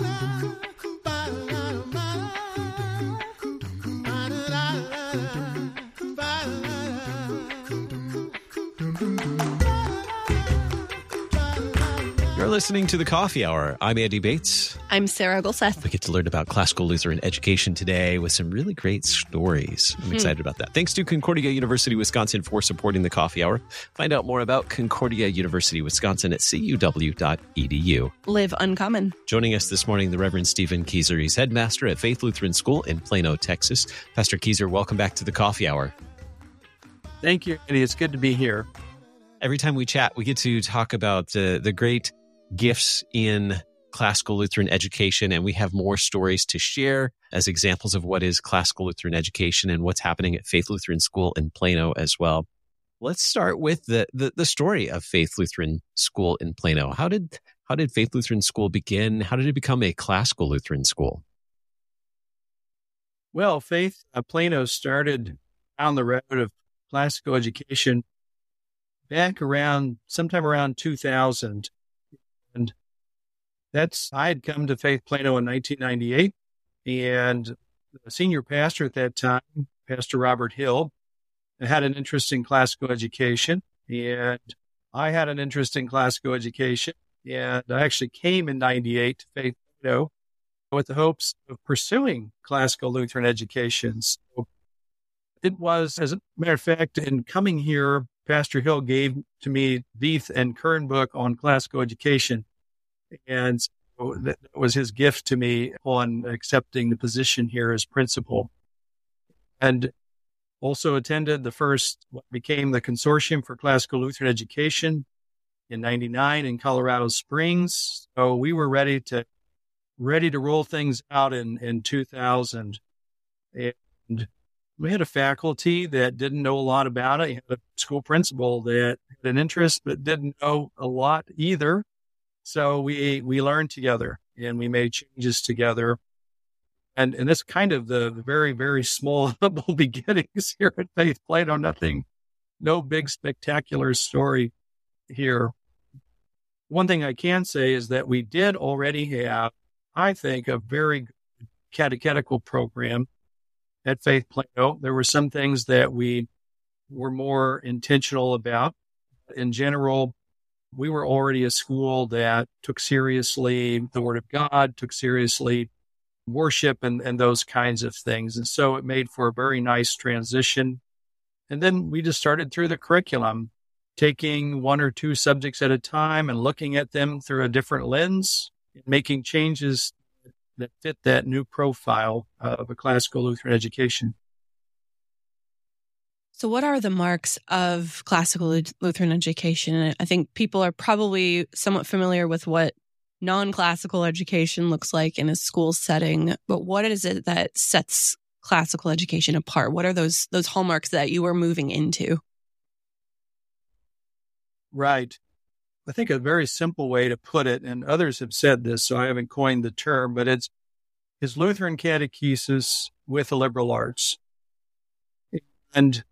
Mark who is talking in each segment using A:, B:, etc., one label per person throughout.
A: la la. You're listening to the Coffee Hour. I'm Andy Bates.
B: I'm Sarah Gulseth.
A: We get to learn about classical Lutheran education today with some really great stories. I'm excited about that. Thanks to Concordia University Wisconsin for supporting the Coffee Hour. Find out more about Concordia University Wisconsin at cuw.edu.
B: Live uncommon.
A: Joining us this morning, the Reverend Stephen Kieser. He's headmaster at Faith Lutheran School in Plano, Texas. Pastor Kieser, welcome back to the Coffee Hour.
C: Thank you, Andy. It's good to be here.
A: Every time we chat, we get to talk about uh, the great gifts in classical Lutheran education, and we have more stories to share as examples of what is classical Lutheran education and what's happening at Faith Lutheran School in Plano as well. Let's start with the, the, the story of Faith Lutheran School in Plano. How did how did Faith Lutheran School begin? How did it become a classical Lutheran school?
C: Well, Faith uh, Plano started down the road of classical education back around sometime around 2000. And that's, I had come to Faith Plano in 1998 and the senior pastor at that time, Pastor Robert Hill, had an interest in classical education and I had an interest in classical education. And I actually came in 98 to Faith Plano with the hopes of pursuing classical Lutheran education. So it was, as a matter of fact, in coming here, Pastor Hill gave to me Veith and Kern book on classical education. And that was his gift to me on accepting the position here as principal. And also attended the first, what became the Consortium for Classical Lutheran Education in 99 in Colorado Springs. So we were ready to, ready to roll things out in, in 2000. And we had a faculty that didn't know a lot about it. Had a school principal that had an interest but didn't know a lot either. So we we learned together and we made changes together. And and that's kind of the, the very, very small humble beginnings here at Faith Plano. Nothing, no big spectacular story here. One thing I can say is that we did already have, I think, a very catechetical program at Faith Plano. There were some things that we were more intentional about. In general, we were already a school that took seriously the Word of God, took seriously worship and, and those kinds of things. And so it made for a very nice transition. And then we just started through the curriculum, taking one or two subjects at a time and looking at them through a different lens, making changes that fit that new profile uh, of a classical Lutheran education.
B: So, what are the marks of classical Lutheran education? I think people are probably somewhat familiar with what non classical education looks like in a school setting, but what is it that sets classical education apart? What are those those hallmarks that you are moving into?
C: Right. I think a very simple way to put it, and others have said this, so I haven't coined the term, but it's is Lutheran catechesis with the liberal arts. And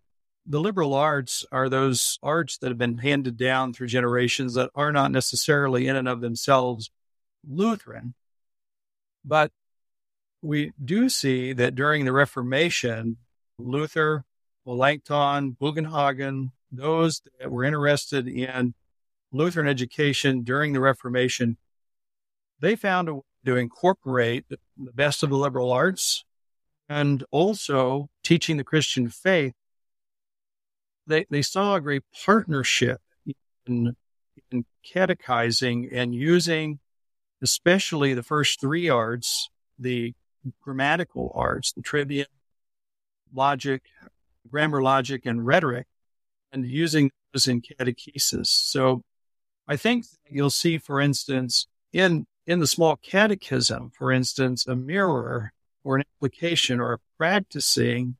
C: the liberal arts are those arts that have been handed down through generations that are not necessarily in and of themselves Lutheran. But we do see that during the Reformation, Luther, Melanchthon, Bugenhagen, those that were interested in Lutheran education during the Reformation, they found a way to incorporate the best of the liberal arts and also teaching the Christian faith. They, they saw a great partnership in, in catechizing and using especially the first three arts, the grammatical arts, the trivium, logic, grammar logic, and rhetoric, and using those in catechesis. So I think you'll see, for instance, in, in the small catechism, for instance, a mirror or an application or a practicing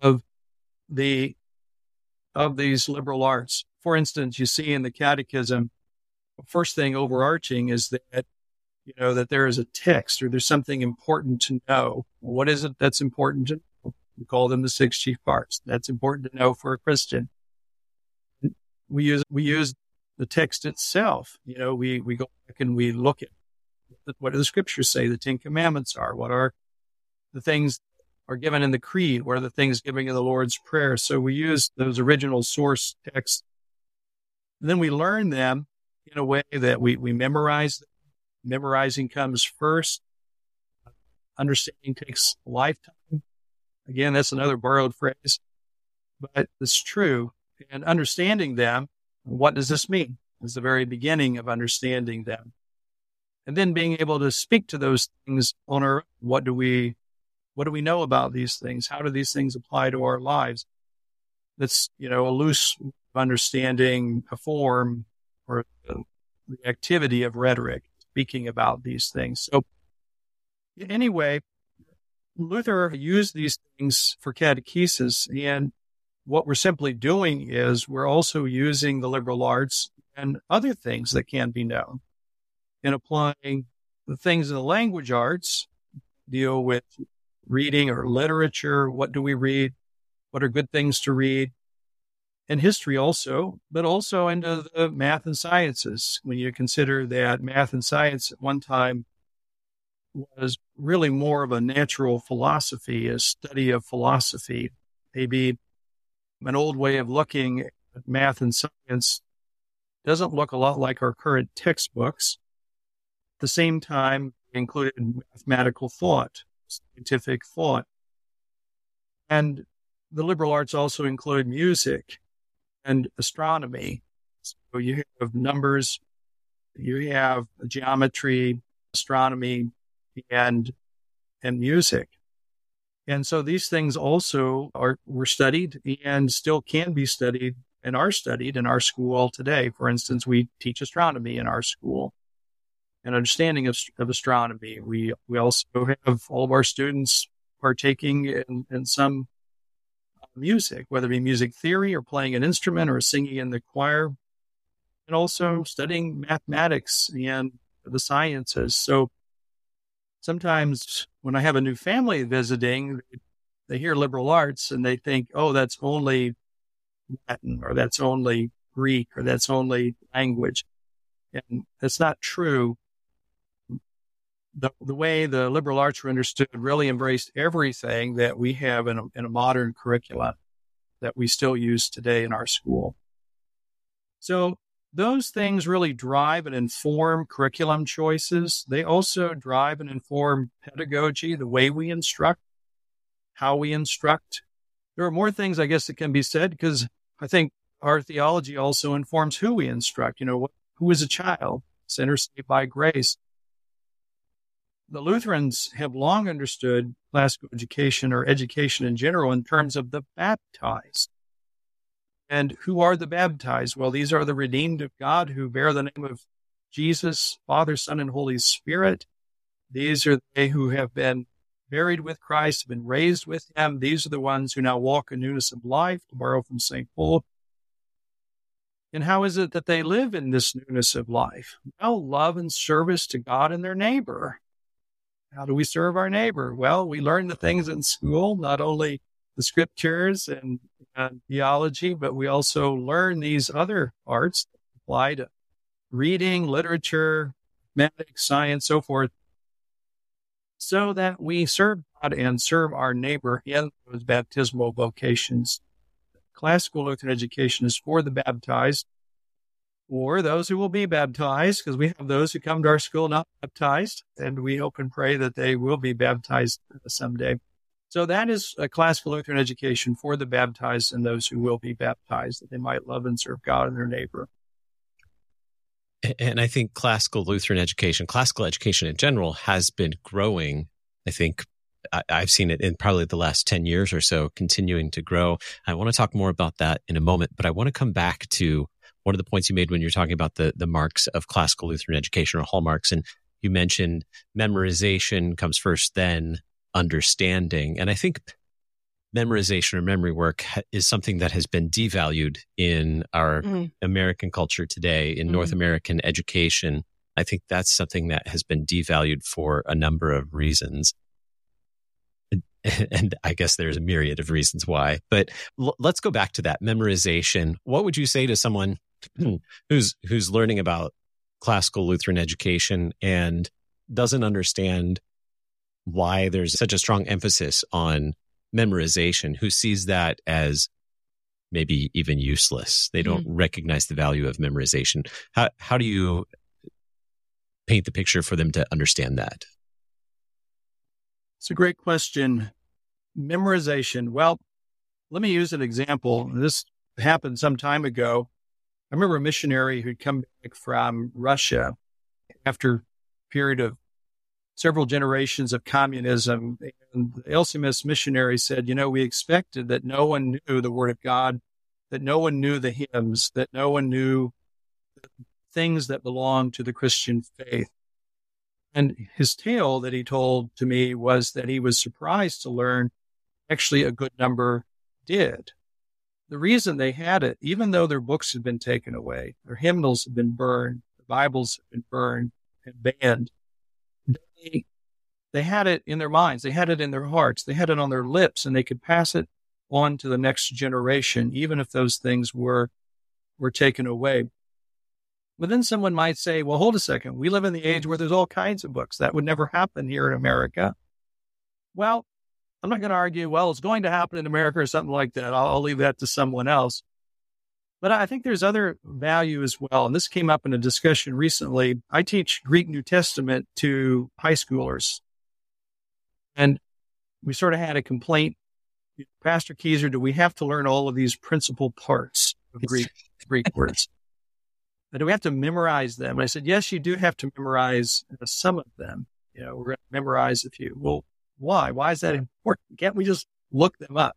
C: of the, of these liberal arts. For instance, you see in the catechism, first thing overarching is that, you know, that there is a text or there's something important to know. What is it that's important to know? We call them the six chief parts. That's important to know for a Christian. We use, we use the text itself. You know, we, we go back and we look at what do the scriptures say the Ten Commandments are? What are the things are given in the creed? What are the things given in the Lord's Prayer? So we use those original source texts. And then we learn them in a way that we, we memorize. Memorizing comes first. Understanding takes a lifetime. Again, that's another borrowed phrase, but it's true. And understanding them, what does this mean? Is the very beginning of understanding them. And then being able to speak to those things on our, what do we, what do we know about these things? How do these things apply to our lives? That's, you know, a loose understanding, a form or the activity of rhetoric, speaking about these things. So anyway, Luther used these things for catechesis. And what we're simply doing is we're also using the liberal arts and other things that can be known in applying the things in the language arts deal with reading or literature. What do we read? What are good things to read? And history also, but also into the math and sciences. When you consider that math and science at one time was really more of a natural philosophy, a study of philosophy, maybe an old way of looking at math and science doesn't look a lot like our current textbooks. At the same time, included mathematical thought, scientific thought. And the liberal arts also include music and astronomy. So you have numbers, you have geometry, astronomy, and and music. And so these things also are were studied and still can be studied and are studied in our school today. For instance, we teach astronomy in our school and understanding of, of astronomy. We we also have all of our students partaking in, in some music, whether it be music theory or playing an instrument or singing in the choir, and also studying mathematics and the sciences. So sometimes when I have a new family visiting, they hear liberal arts and they think, oh, that's only Latin or that's only Greek or that's only language. And that's not true. The, the way the liberal arts were understood really embraced everything that we have in a, in a modern curriculum that we still use today in our school. So those things really drive and inform curriculum choices. They also drive and inform pedagogy, the way we instruct, how we instruct. There are more things, I guess, that can be said because I think our theology also informs who we instruct. You know, who is a child? Sinner saved by grace. The Lutherans have long understood classical education or education in general in terms of the baptized. And who are the baptized? Well, these are the redeemed of God who bear the name of Jesus, Father, Son, and Holy Spirit. These are they who have been buried with Christ, have been raised with him. These are the ones who now walk in newness of life, to borrow from St. Paul. And how is it that they live in this newness of life? Well, love and service to God and their neighbor. How do we serve our neighbor? Well, we learn the things in school, not only the scriptures and, and theology, but we also learn these other arts apply to reading, literature, mathematics, science, so forth, so that we serve God and serve our neighbor in those baptismal vocations. Classical Lutheran education is for the baptized or those who will be baptized, because we have those who come to our school not baptized, and we hope and pray that they will be baptized someday. So that is a classical Lutheran education for the baptized and those who will be baptized, that they might love and serve God and their neighbor.
A: And I think classical Lutheran education, classical education in general, has been growing. I think I've seen it in probably the last 10 years or so, continuing to grow. I want to talk more about that in a moment, but I want to come back to one of the points you made when you're talking about the, the marks of classical Lutheran education or hallmarks. And you mentioned memorization comes first, then understanding. And I think memorization or memory work is something that has been devalued in our mm. American culture today, in mm. North American education. I think that's something that has been devalued for a number of reasons. And I guess there's a myriad of reasons why. But l- let's go back to that memorization. What would you say to someone who's who's learning about classical Lutheran education and doesn't understand why there's such a strong emphasis on memorization, who sees that as maybe even useless. They don't mm-hmm. recognize the value of memorization. How, how do you paint the picture for them to understand that?
C: It's a great question. Memorization. Well, let me use an example. This happened some time ago. I remember a missionary who'd come back from Russia after a period of several generations of communism. And the LCMS missionary said, you know, we expected that no one knew the word of God, that no one knew the hymns, that no one knew things that belong to the Christian faith. And his tale that he told to me was that he was surprised to learn actually a good number did. The reason they had it, even though their books had been taken away, their hymnals had been burned, the Bibles had been burned and banned, they, they had it in their minds, they had it in their hearts, they had it on their lips, and they could pass it on to the next generation, even if those things were were taken away. But then someone might say, well, hold a second. We live in the age where there's all kinds of books. That would never happen here in America. Well, I'm not going to argue, well, it's going to happen in America or something like that. I'll, I'll leave that to someone else. But I think there's other value as well. And this came up in a discussion recently. I teach Greek New Testament to high schoolers. And we sort of had a complaint. Pastor Kieser, do we have to learn all of these principal parts of Greek, Greek words? And do we have to memorize them? And I said, yes, you do have to memorize uh, some of them. You know, we're going to memorize a few. Well, why? Why is that important? Can't we just look them up?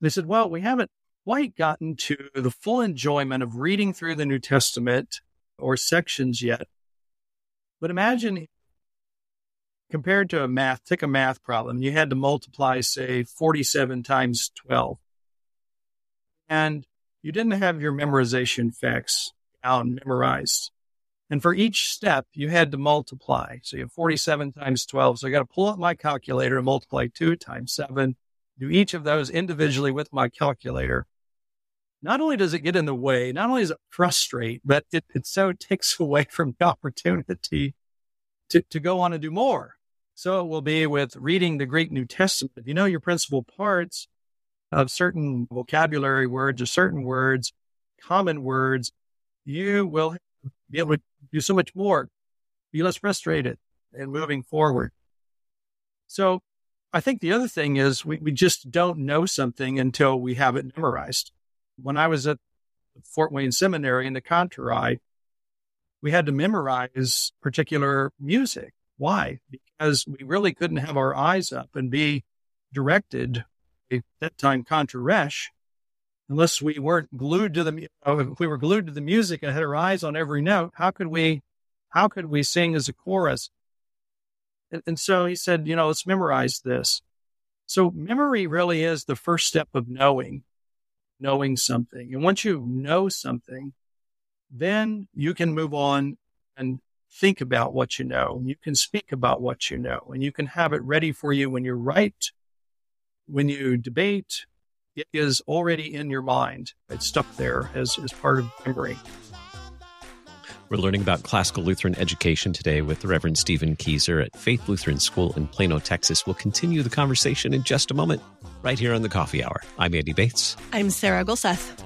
C: They said, well, we haven't quite gotten to the full enjoyment of reading through the New Testament or sections yet. But imagine compared to a math, take a math problem, you had to multiply, say, 47 times 12. And you didn't have your memorization facts down memorized. And for each step, you had to multiply. So you have 47 times 12. So I got to pull up my calculator and multiply two times seven, do each of those individually with my calculator not only does it get in the way, not only does it frustrate, but it, it so takes away from the opportunity to, to go on and do more. So it will be with reading the Greek New Testament. If you know your principal parts of certain vocabulary words or certain words, common words, you will be able to do so much more, be less frustrated and moving forward. So I think the other thing is we, we just don't know something until we have it memorized when I was at Fort Wayne Seminary in the Kantorei, we had to memorize particular music. Why? Because we really couldn't have our eyes up and be directed at that time Kantor Resch unless we weren't glued to the if uh, we were glued to the music and had our eyes on every note how could we how could we sing as a chorus and, and so he said you know let's memorize this so memory really is the first step of knowing knowing something. And once you know something, then you can move on and think about what you know. You can speak about what you know and you can have it ready for you when you write, when you debate. It is already in your mind. It's stuck there as, as part of memory.
A: We're learning about classical Lutheran education today with the Reverend Stephen Kieser at Faith Lutheran School in Plano, Texas. We'll continue the conversation in just a moment, right here on the Coffee Hour. I'm Andy Bates.
B: I'm Sarah Gulseth.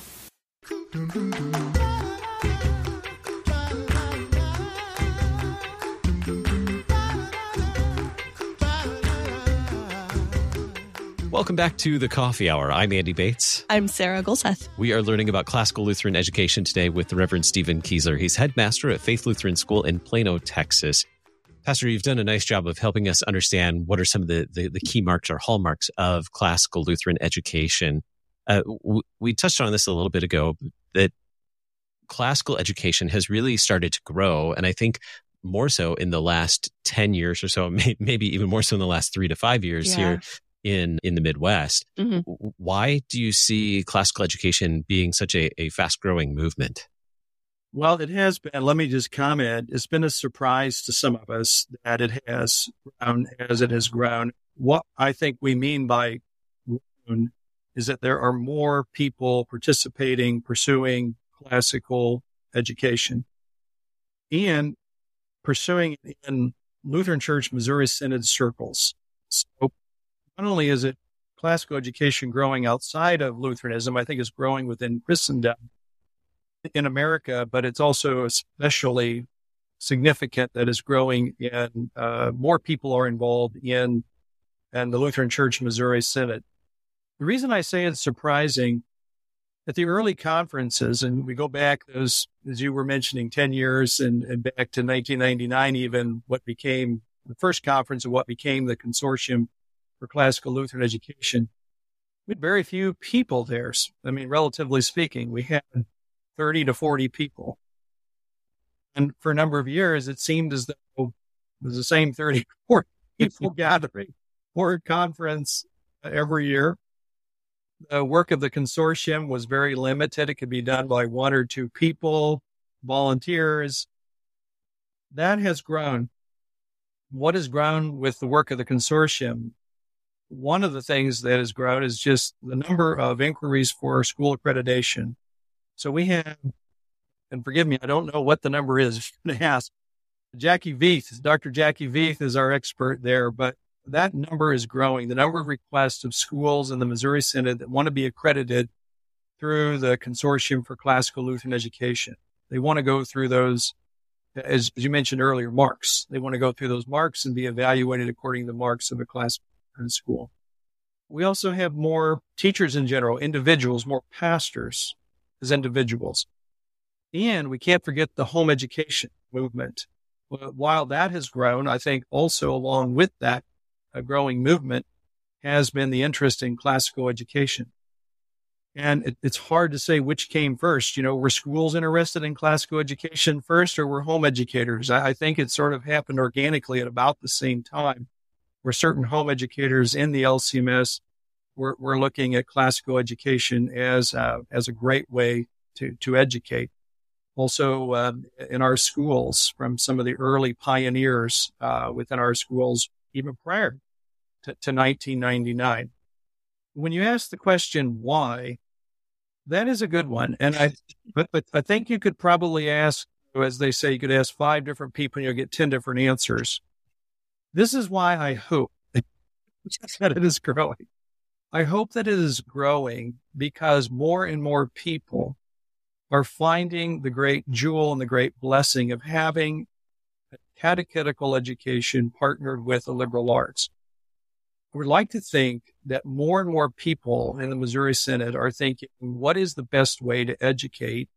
A: Welcome back to the Coffee Hour. I'm Andy Bates.
B: I'm Sarah Gulseth.
A: We are learning about classical Lutheran education today with the Reverend Stephen Kieser. He's headmaster at Faith Lutheran School in Plano, Texas. Pastor, you've done a nice job of helping us understand what are some of the, the, the key marks or hallmarks of classical Lutheran education. Uh, w- we touched on this a little bit ago that classical education has really started to grow. And I think more so in the last 10 years or so, maybe even more so in the last three to five years yeah. here in, in the Midwest. Mm-hmm. Why do you see classical education being such a, a fast growing movement?
C: Well, it has been. Let me just comment. It's been a surprise to some of us that it has grown as it has grown. What I think we mean by grown is that there are more people participating, pursuing classical education and pursuing in Lutheran Church Missouri Synod circles. So not only is it classical education growing outside of Lutheranism, I think it's growing within Christendom in America, but it's also especially significant that it's growing and uh, more people are involved in and the Lutheran Church Missouri Synod. The reason I say it's surprising at the early conferences, and we go back those, as you were mentioning, 10 years and, and back to 1999, even what became the first conference of what became the Consortium for Classical Lutheran Education. We had very few people there. I mean, relatively speaking, we had 30 to 40 people. And for a number of years, it seemed as though it was the same 30 or 40 people gathering for a conference uh, every year. The work of the consortium was very limited. It could be done by one or two people, volunteers. That has grown. What has grown with the work of the consortium? One of the things that has grown is just the number of inquiries for school accreditation. So we have, and forgive me, I don't know what the number is to ask. Jackie Veith, Dr. Jackie Veith is our expert there, but that number is growing. The number of requests of schools in the Missouri Synod that want to be accredited through the Consortium for Classical Lutheran Education. They want to go through those, as, you mentioned earlier, marks. They want to go through those marks and be evaluated according to the marks of a class school. We also have more teachers in general, individuals, more pastors as individuals. And we can't forget the home education movement. While that has grown, I think also along with that a growing movement has been the interest in classical education. And it, it's hard to say which came first. You know, were schools interested in classical education first or were home educators? I, I think it sort of happened organically at about the same time where certain home educators in the LCMS we're, we're looking at classical education as uh, as a great way to to educate. Also, uh, in our schools, from some of the early pioneers uh, within our schools, even prior to, to 1999. When you ask the question why, that is a good one, and I but, but I think you could probably ask, as they say, you could ask five different people and you'll get ten different answers. This is why I hope that it is growing. I hope that it is growing because more and more people are finding the great jewel and the great blessing of having catechetical education partnered with the liberal arts. We'd like to think that more and more people in the Missouri Synod are thinking, what is the best way to educate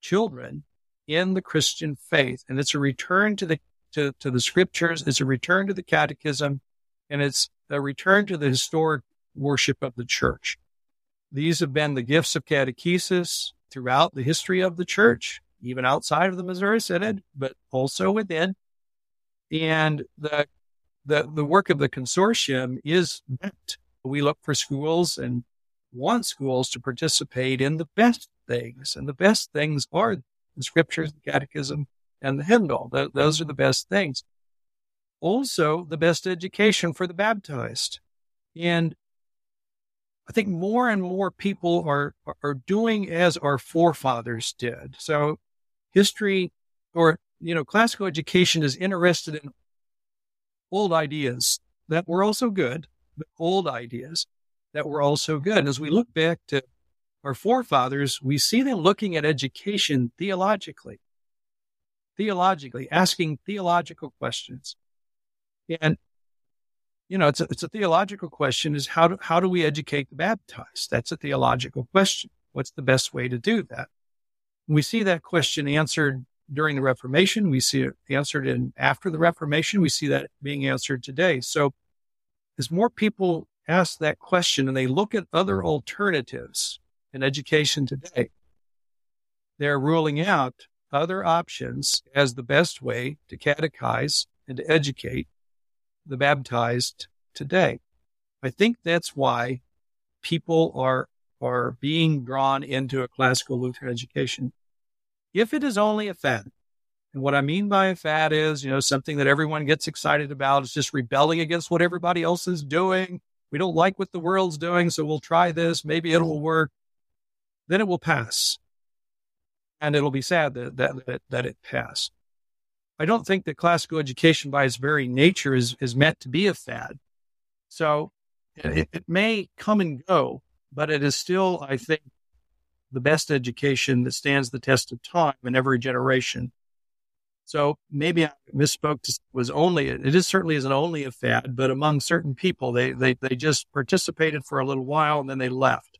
C: children in the Christian faith? And it's a return to the, to, to the scriptures. It's a return to the catechism and it's a return to the historic worship of the church. These have been the gifts of catechesis throughout the history of the church, even outside of the Missouri Synod, but also within. And the the, the work of the consortium is meant. We look for schools and want schools to participate in the best things. And the best things are the scriptures, the catechism, and the hymnal. Th- those are the best things. Also, the best education for the baptized. And I think more and more people are are doing as our forefathers did. So history or you know classical education is interested in old ideas that were also good, but old ideas that were also good. And as we look back to our forefathers, we see them looking at education theologically, theologically, asking theological questions. And you know, it's a, it's a theological question is how do, how do we educate the baptized? That's a theological question. What's the best way to do that? We see that question answered during the Reformation. We see it answered in after the Reformation. We see that being answered today. So as more people ask that question and they look at other alternatives in education today, they're ruling out other options as the best way to catechize and to educate the baptized today. I think that's why people are are being drawn into a classical Lutheran education. If it is only a fad, and what I mean by a fad is, you know, something that everyone gets excited about. It's just rebelling against what everybody else is doing. We don't like what the world's doing, so we'll try this. Maybe it'll work. Then it will pass. And it'll be sad that, that, that, that it passed. I don't think that classical education by its very nature is, is meant to be a fad. So it, it may come and go, but it is still, I think, the best education that stands the test of time in every generation. So maybe I misspoke to was only, it is certainly isn't only a fad, but among certain people, they, they, they just participated for a little while and then they left.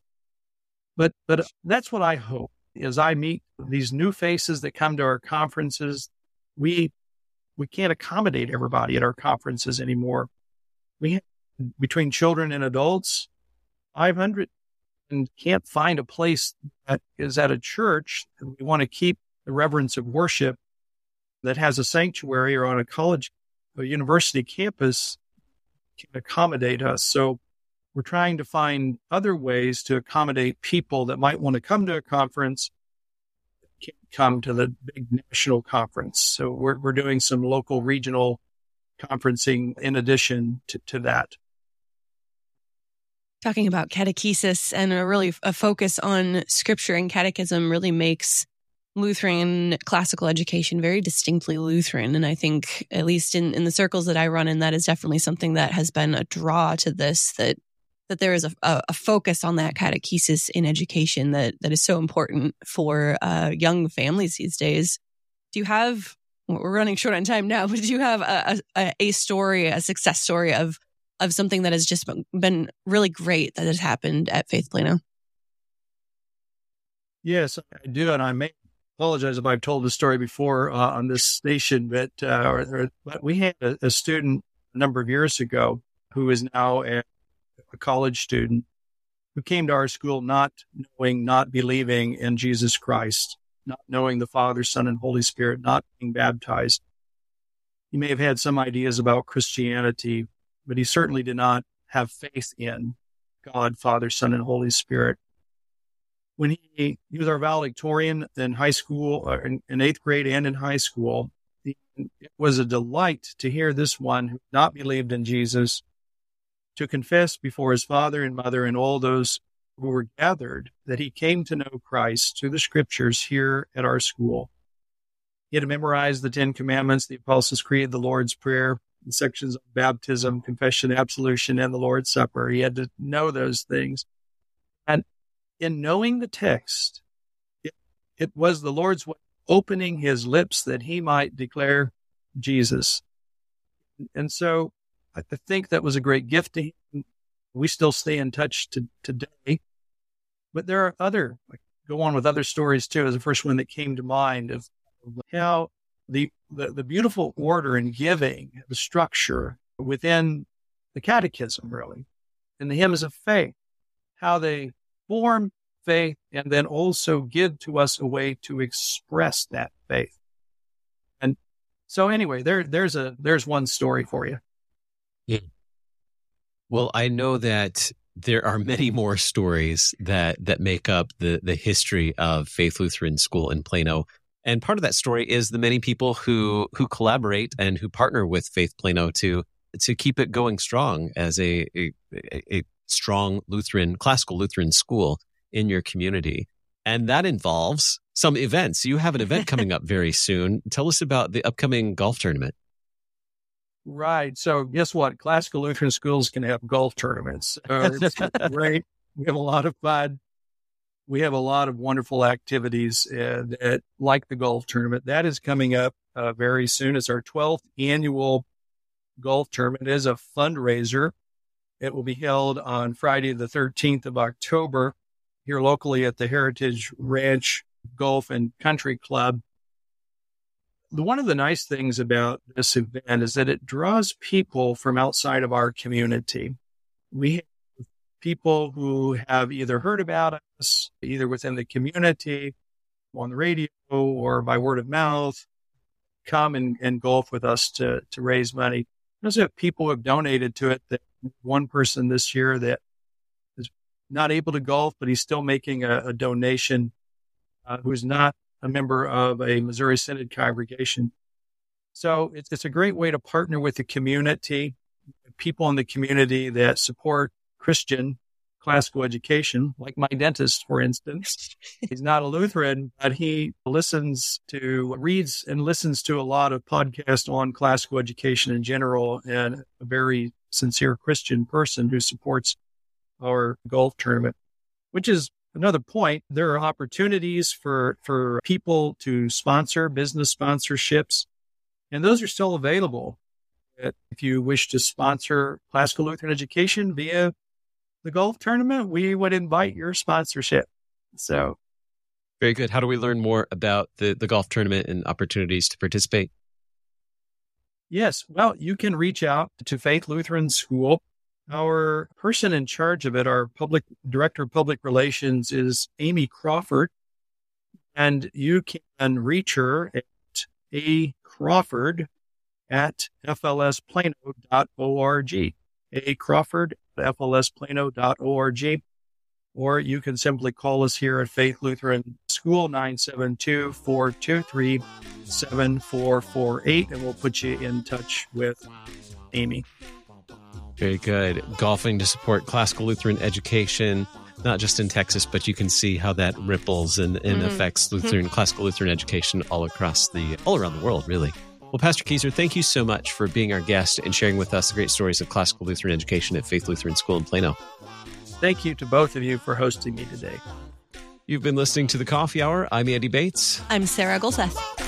C: But, but that's what I hope as I meet these new faces that come to our conferences. We, we can't accommodate everybody at our conferences anymore. We have, between children and adults, 500 and can't find a place that is at a church and we want to keep the reverence of worship that has a sanctuary or on a college or university campus can accommodate us. So we're trying to find other ways to accommodate people that might want to come to a conference, can't come to the big national conference. So we're, we're doing some local regional conferencing in addition to, to that
B: talking about catechesis and a really a focus on scripture and catechism really makes Lutheran classical education very distinctly Lutheran. And I think, at least in, in the circles that I run in, that is definitely something that has been a draw to this, that that there is a, a focus on that catechesis in education that, that is so important for uh, young families these days. Do you have, we're running short on time now, but do you have a, a, a story, a success story of of something that has just been really great that has happened at Faith Plano?
C: Yes, I do. And I may apologize if I've told the story before uh, on this station, but, uh, or, or, but we had a, a, student a number of years ago who is now a, a college student who came to our school not knowing, not believing in Jesus Christ, not knowing the Father, Son, and Holy Spirit, not being baptized. He may have had some ideas about Christianity, but he certainly did not have faith in God, Father, Son, and Holy Spirit. When he, he was our valedictorian in high school, uh, in, in, eighth grade and in high school, it was a delight to hear this one who not believed in Jesus to confess before his father and mother and all those who were gathered that he came to know Christ through the scriptures here at our school. He had memorized the Ten Commandments, the Apostles' Creed, the Lord's Prayer, sections of baptism, confession, absolution, and the Lord's Supper. He had to know those things. And in knowing the text, it, it was the Lord's way opening his lips that he might declare Jesus. And so I think that was a great gift to him. We still stay in touch to, today. But there are other, go on with other stories too, as the first one that came to mind of how the, the, the beautiful order and giving, the structure within the catechism, really, and the hymns of faith, how they form faith and then also give to us a way to express that faith. And so anyway, there, there's a, there's one story for you.
A: Yeah. Well, I know that there are many more stories that, that make up the, the history of Faith Lutheran School in Plano. And part of that story is the many people who who collaborate and who partner with Faith Plano to to keep it going strong as a, a, a strong Lutheran classical Lutheran school in your community. And that involves some events. You have an event coming up very soon. Tell us about the upcoming golf tournament.
C: Right. So guess what? Classical Lutheran schools can have golf tournaments. Uh, it's great. We have a lot of fun we have a lot of wonderful activities uh, that, like the golf tournament. That is coming up uh, very soon. It's our 12th annual golf tournament. It is a fundraiser. It will be held on Friday, the 13th of October here locally at the Heritage Ranch Golf and Country Club. one of the nice things about this event is that it draws people from outside of our community. We people who have either heard about us, either within the community, on the radio, or by word of mouth, come and, and golf with us to, to raise money. We also have people who have donated to it. That one person this year that is not able to golf, but he's still making a, a donation, uh, who's not a member of a Missouri Synod congregation. So it's, it's a great way to partner with the community, people in the community that support Christian classical education, like my dentist, for instance. He's not a Lutheran, but he listens to, reads and listens to a lot of podcasts on classical education in general and a very sincere Christian person who supports our golf tournament, which is another point. There are opportunities for, for people to sponsor business sponsorships, and those are still available. If you wish to sponsor classical Lutheran education via the golf tournament, we would invite your sponsorship. So
A: very good. How do we learn more about the, the golf tournament and opportunities to participate?
C: Yes. Well, you can reach out to Faith Lutheran School. Our person in charge of it, our public director of public relations is Amy Crawford. And you can reach her at a Crawford at flsplano.org. A Crawford flsplano.org, or you can simply call us here at Faith Lutheran School 972 423 7448, and we'll put you in touch with Amy.
A: Very good. Golfing to support classical Lutheran education, not just in Texas, but you can see how that ripples and, and mm-hmm. affects Lutheran, mm-hmm. classical Lutheran education all across the, all around the world, really. Well, Pastor Kieser, thank you so much for being our guest and sharing with us the great stories of classical Lutheran education at Faith Lutheran School in Plano.
C: Thank you to both of you for hosting me today.
A: You've been listening to the Coffee Hour. I'm Andy Bates.
B: I'm Sarah Gulseth.